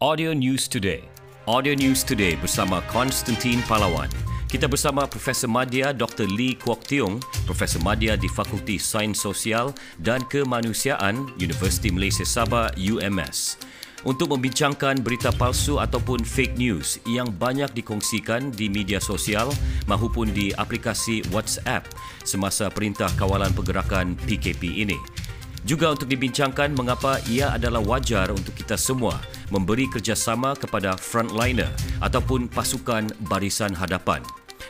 Audio News Today. Audio News Today bersama Konstantin Palawan. Kita bersama Profesor Madya Dr. Lee Kwok Tiong, Profesor Madya di Fakulti Sains Sosial dan Kemanusiaan Universiti Malaysia Sabah UMS untuk membincangkan berita palsu ataupun fake news yang banyak dikongsikan di media sosial maupun di aplikasi WhatsApp semasa Perintah Kawalan Pergerakan PKP ini. Juga untuk dibincangkan mengapa ia adalah wajar untuk kita semua memberi kerjasama kepada frontliner ataupun pasukan barisan hadapan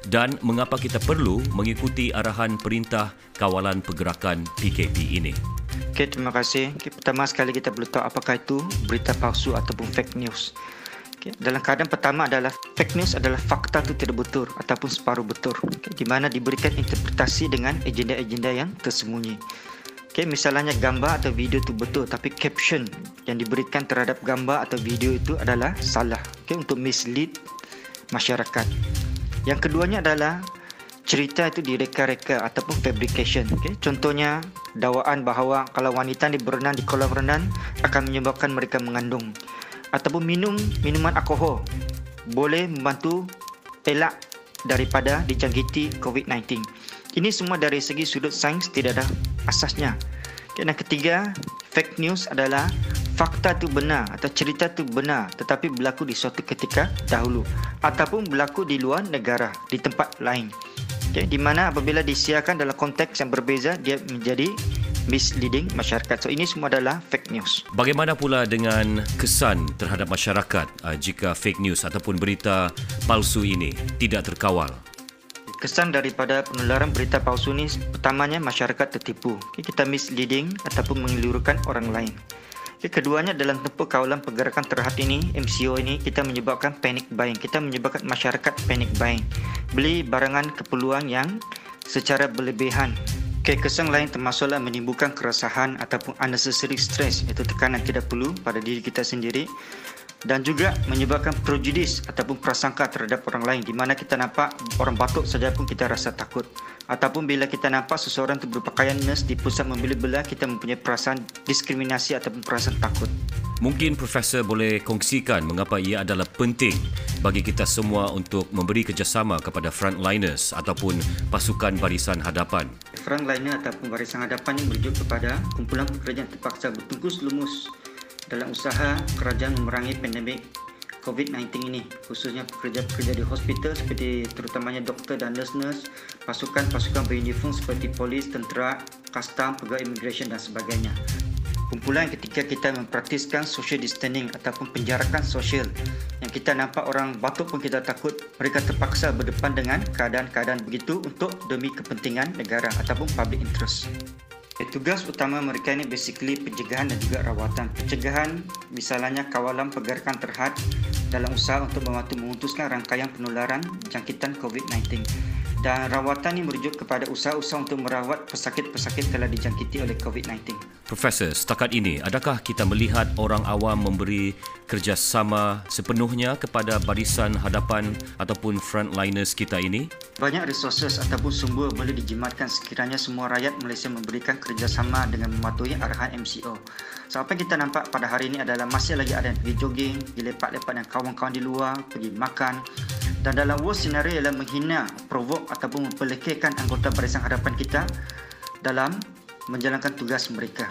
dan mengapa kita perlu mengikuti arahan perintah kawalan pergerakan PKP ini. Okey, terima kasih. Okay, pertama sekali kita perlu tahu apakah itu berita palsu ataupun fake news. Okay, dalam keadaan pertama adalah fake news adalah fakta itu tidak betul ataupun separuh betul. Okay, di mana diberikan interpretasi dengan agenda-agenda yang tersembunyi. Okay, misalnya gambar atau video itu betul tapi caption yang diberikan terhadap gambar atau video itu adalah salah okay, untuk mislead masyarakat. Yang keduanya adalah cerita itu direka-reka ataupun fabrication. Okay. Contohnya dakwaan bahawa kalau wanita ni berenang di kolam renang akan menyebabkan mereka mengandung ataupun minum minuman alkohol boleh membantu elak daripada dijangkiti COVID-19. Ini semua dari segi sudut sains tidak ada asasnya. Dan ketiga, fake news adalah fakta itu benar atau cerita itu benar tetapi berlaku di suatu ketika dahulu ataupun berlaku di luar negara, di tempat lain. Okay, di mana apabila disiarkan dalam konteks yang berbeza, dia menjadi misleading masyarakat. So ini semua adalah fake news. Bagaimana pula dengan kesan terhadap masyarakat uh, jika fake news ataupun berita palsu ini tidak terkawal? kesan daripada penularan berita palsu ni pertamanya masyarakat tertipu. Kita misleading ataupun mengelirukan orang lain. Keduanya dalam tempoh kawalan pergerakan terhad ini, MCO ini, kita menyebabkan panic buying. Kita menyebabkan masyarakat panic buying. Beli barangan keperluan yang secara berlebihan. Okay, kesan lain termasuklah menimbulkan keresahan ataupun unnecessary stress iaitu tekanan tidak perlu pada diri kita sendiri dan juga menyebabkan prejudis ataupun prasangka terhadap orang lain di mana kita nampak orang batuk saja pun kita rasa takut. Ataupun bila kita nampak seseorang itu berpakaian nurse di pusat membeli belah kita mempunyai perasaan diskriminasi ataupun perasaan takut. Mungkin Profesor boleh kongsikan mengapa ia adalah penting bagi kita semua untuk memberi kerjasama kepada frontliners ataupun pasukan barisan hadapan. Frontliner ataupun barisan hadapan ini merujuk kepada kumpulan pekerjaan terpaksa bertungkus lumus dalam usaha kerajaan memerangi pandemik COVID-19 ini khususnya pekerja-pekerja di hospital seperti terutamanya doktor dan nurse-nurse pasukan-pasukan beruniform seperti polis, tentera, custom, pegawai immigration dan sebagainya. Kumpulan ketika kita mempraktiskan social distancing ataupun penjarakan sosial yang kita nampak orang batuk pun kita takut mereka terpaksa berdepan dengan keadaan-keadaan begitu untuk demi kepentingan negara ataupun public interest tugas utama mereka ini basically pencegahan dan juga rawatan. Pencegahan misalnya kawalan pergerakan terhad dalam usaha untuk membantu memutuskan rangkaian penularan jangkitan COVID-19 dan rawatan ini merujuk kepada usaha-usaha untuk merawat pesakit-pesakit telah dijangkiti oleh COVID-19. Profesor, setakat ini, adakah kita melihat orang awam memberi kerjasama sepenuhnya kepada barisan hadapan ataupun frontliners kita ini? Banyak resources ataupun sumber boleh dijimatkan sekiranya semua rakyat Malaysia memberikan kerjasama dengan mematuhi arahan MCO. So, apa yang kita nampak pada hari ini adalah masih lagi ada yang pergi jogging, pergi lepak-lepak dengan kawan-kawan di luar, pergi makan, dan dalam worst scenario ialah menghina, provok ataupun mempelekehkan anggota barisan hadapan kita dalam menjalankan tugas mereka.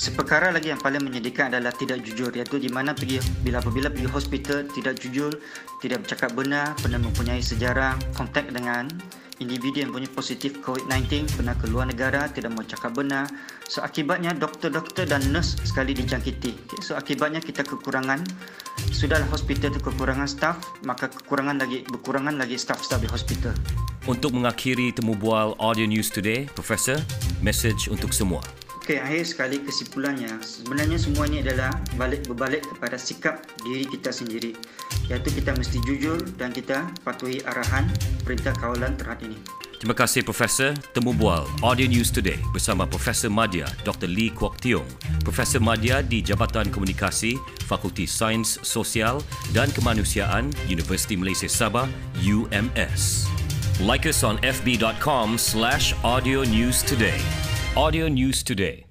Seperkara lagi yang paling menyedihkan adalah tidak jujur iaitu di mana pergi bila apabila pergi hospital tidak jujur, tidak bercakap benar, pernah mempunyai sejarah kontak dengan individu yang punya positif COVID-19 pernah ke luar negara tidak mau cakap benar. So akibatnya doktor-doktor dan nurse sekali dijangkiti. Okay, so akibatnya kita kekurangan sudahlah hospital itu kekurangan staff maka kekurangan lagi berkurangan lagi staff-staff di hospital. Untuk mengakhiri temu bual audio news today professor message untuk semua Okey, akhir sekali kesimpulannya, sebenarnya semua ini adalah balik berbalik kepada sikap diri kita sendiri. Iaitu kita mesti jujur dan kita patuhi arahan perintah kawalan terhad ini. Terima kasih Profesor. Temu bual Audio News Today bersama Profesor Madya Dr. Lee Kwok Tiong. Profesor Madya di Jabatan Komunikasi, Fakulti Sains Sosial dan Kemanusiaan, Universiti Malaysia Sabah, UMS. Like us on fb.com slash audio news today. Audio News Today.